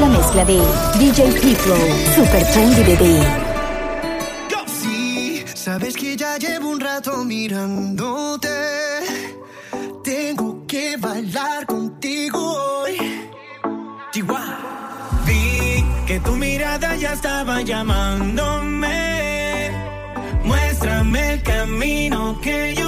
la mezcla de DJ Piplo, Super Trendy Bebé. Sí, sabes que ya llevo un rato mirándote. Tengo que bailar contigo hoy. Chihuahua. Vi que tu mirada ya estaba llamándome. Muéstrame el camino que yo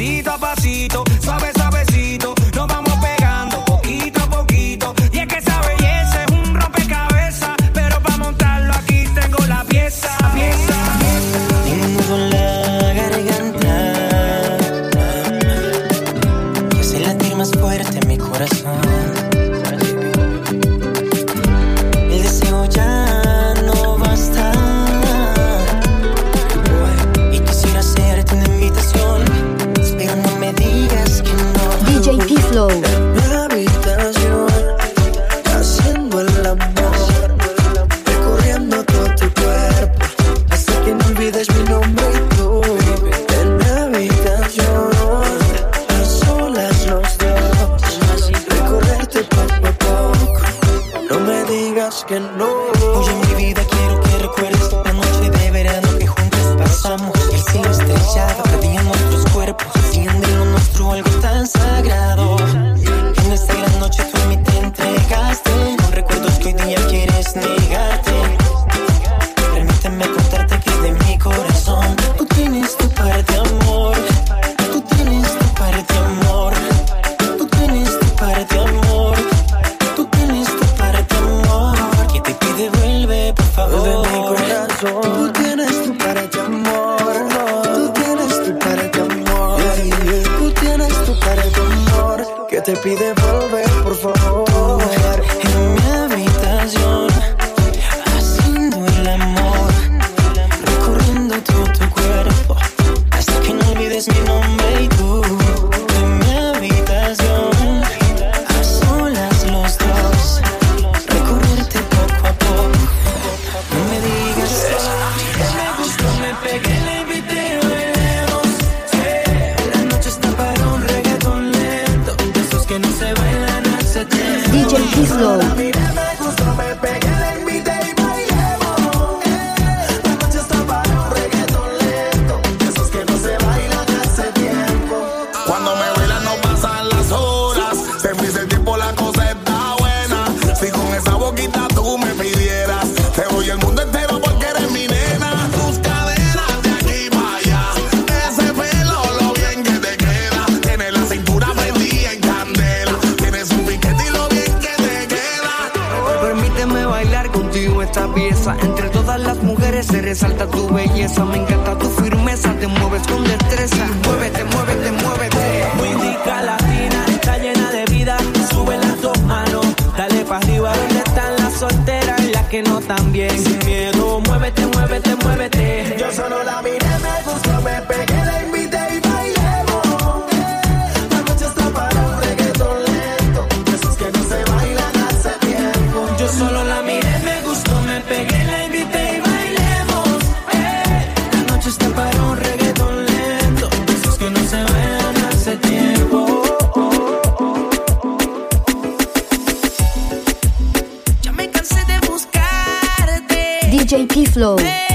一大把。callado nuestros cuerpos Siendo lo nuestro algo tan sagrado. En esta gran noche tú a mí te entregaste Con recuerdos que hoy día quieres negar que no tan bien. flow. Hey.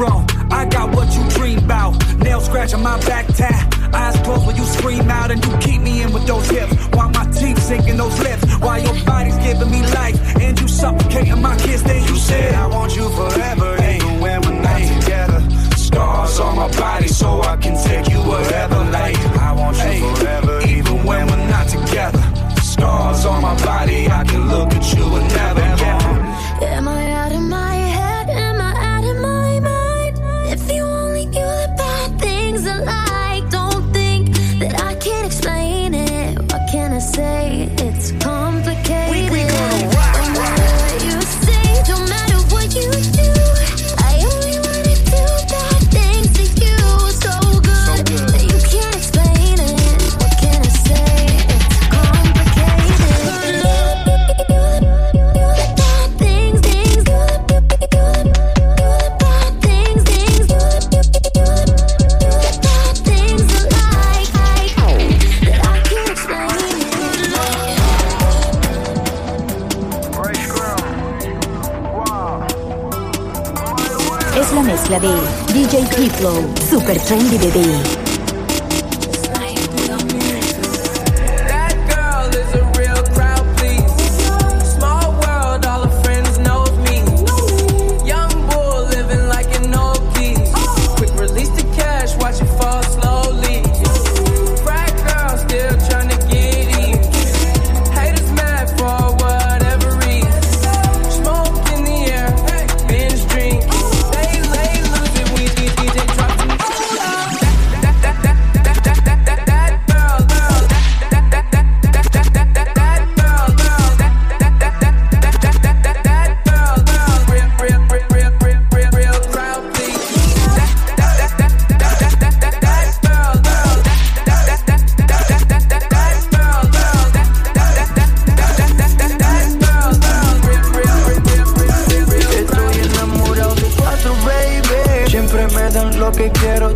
I got what you dream about. Nail scratching my back tat. Eyes closed when you scream out and you keep me in with those hips. While my teeth sinking those lips. While your body's giving me life and you suffocating my kiss. Then you said, I want you forever. Super trendy bebé. Lo que quiero.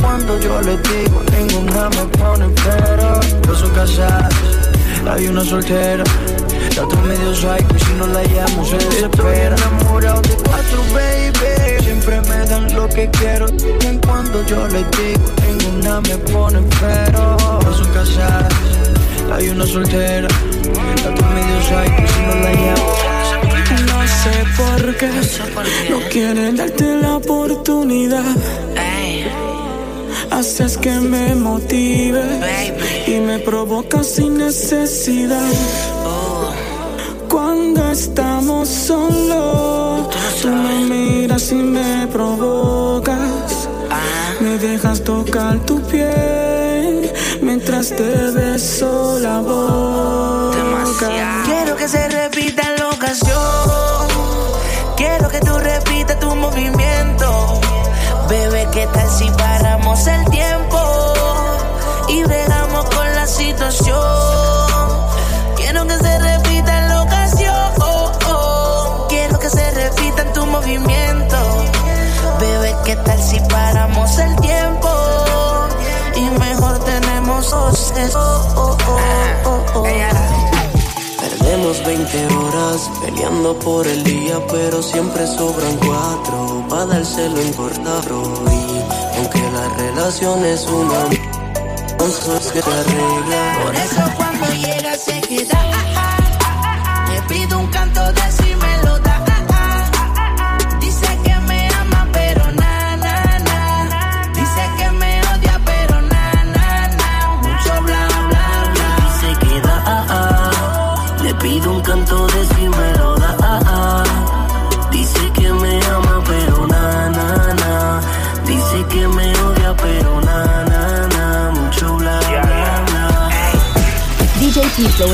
Cuando yo les digo, ninguna me pone pero. Dos son casadas, hay una soltera. La otra medio psycho y si no la llamo se desespera. Estoy enamorado de cuatro, baby. Siempre me dan lo que quiero. Y cuando yo les digo, ninguna me pone pero. Dos son casadas, hay una soltera. La otra medio psycho y si no la llamo no sé por qué. No quieren darte la oportunidad. Haces que me motive y me provoca sin necesidad. Cuando estamos solos, tú me miras y me provocas. Me dejas tocar tu piel mientras te beso la boca. Quiero que se repita ¿qué tal si paramos el tiempo? Y bregamos con la situación. Quiero que se repita la ocasión. Quiero que se repita en tu movimiento. Bebé, ¿qué tal si paramos el tiempo? Y mejor tenemos oh, Perdemos 20 horas peleando por el día, pero siempre sobran cuatro para dárselo en cortaro. Y aunque la relación es una, entonces que te arregla. Por eso cuando llega se queda. Le pido un canto de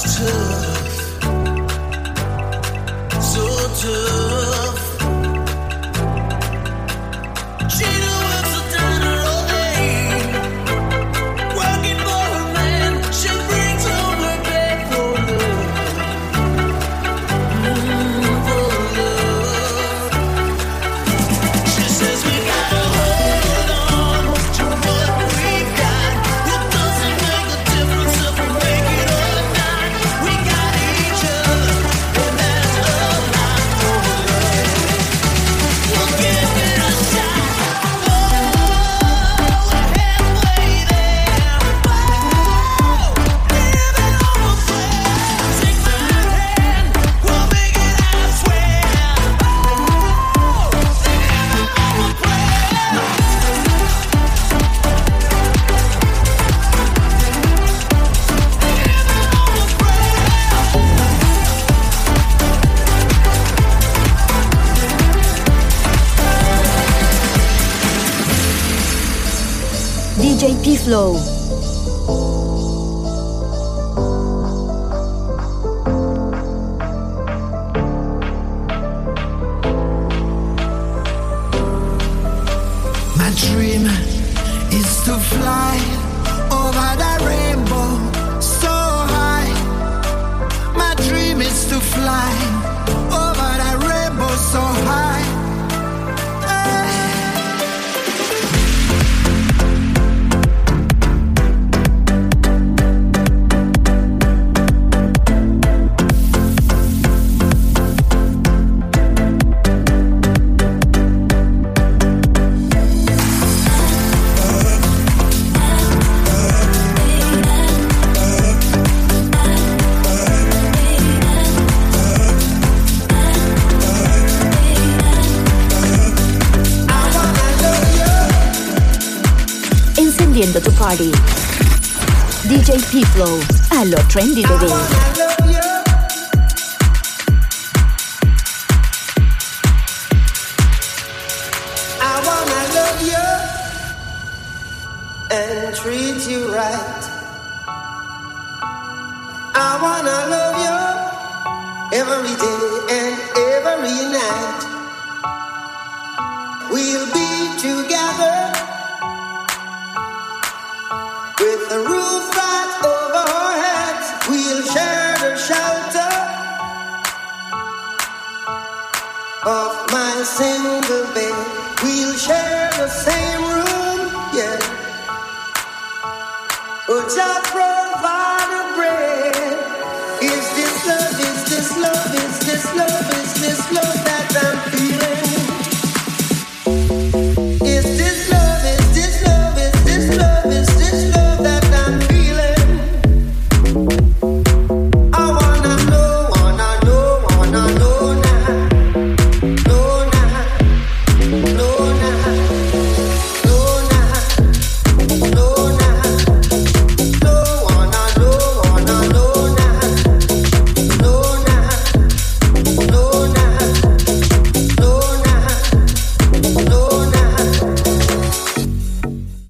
it's tough, so tough. Party. DJ P-Flow. A trendy, bebé. And treat you right. I wanna love you every day and every night. We'll be together single bed. We'll share the same room, yeah. Oh,